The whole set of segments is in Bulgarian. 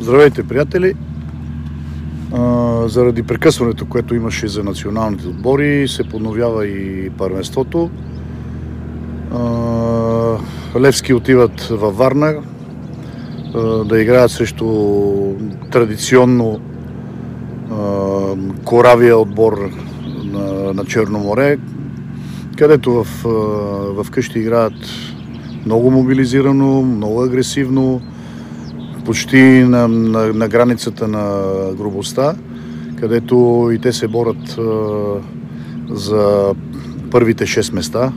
Здравейте, приятели! А, заради прекъсването, което имаше за националните отбори, се подновява и първенството. А, Левски отиват във Варна а, да играят срещу традиционно коравия отбор на, на Черно море, където в, в къщи играят много мобилизирано, много агресивно, почти на, на, на границата на грубостта, където и те се борят за първите 6 места.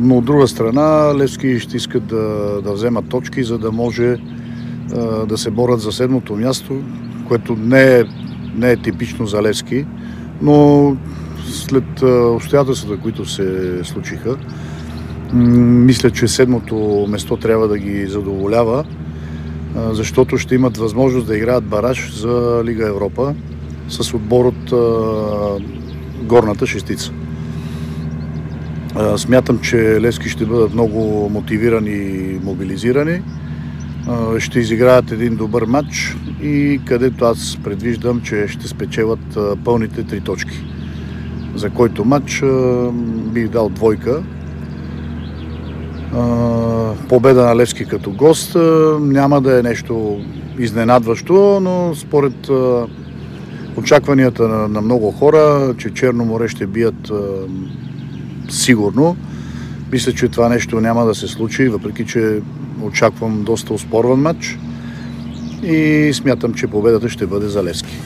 Но от друга страна Левски ще искат да, да вземат точки, за да може да се борят за седмото място, което не е, не е типично за Левски, но след обстоятелствата, които се случиха, мисля, че седмото место трябва да ги задоволява, защото ще имат възможност да играят бараж за Лига Европа с отбор от горната шестица. Смятам, че Левски ще бъдат много мотивирани и мобилизирани. Ще изиграят един добър матч и където аз предвиждам, че ще спечелят пълните три точки. За който матч бих дал двойка, победа на Левски като гост няма да е нещо изненадващо, но според очакванията на, много хора, че Черно море ще бият сигурно, мисля, че това нещо няма да се случи, въпреки че очаквам доста успорван матч и смятам, че победата ще бъде за Левски.